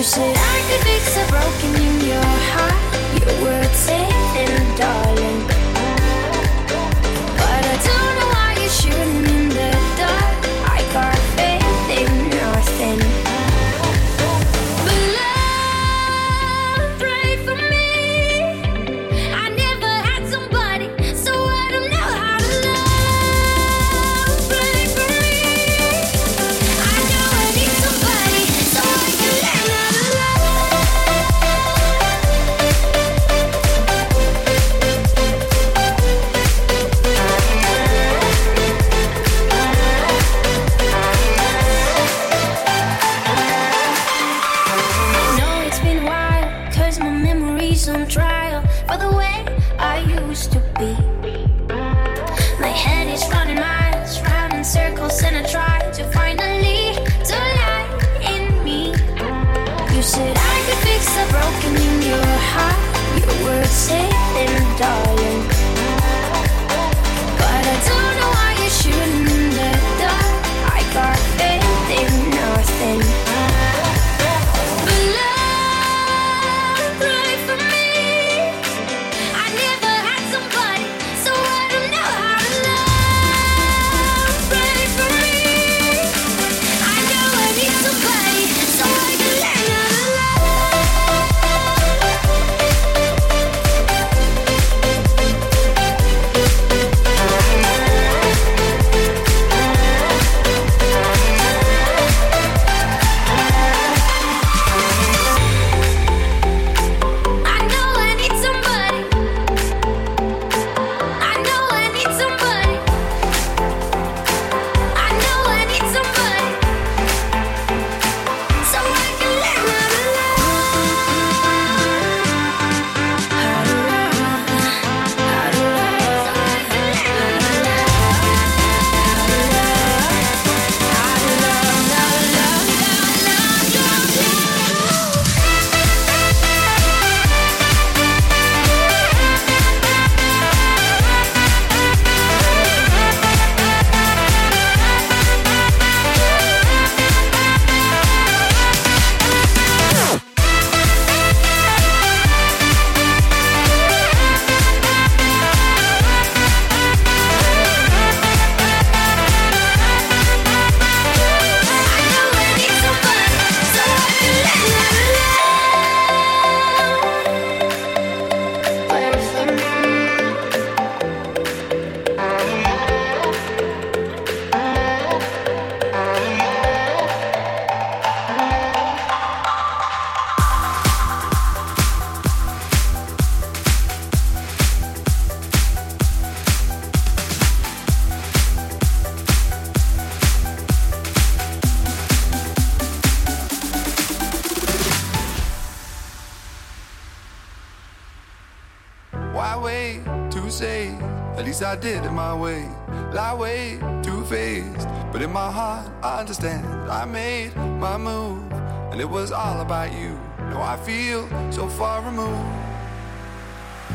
You said I could fix a broken in your heart. Your words saying, darling.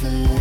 Chase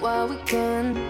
while we can.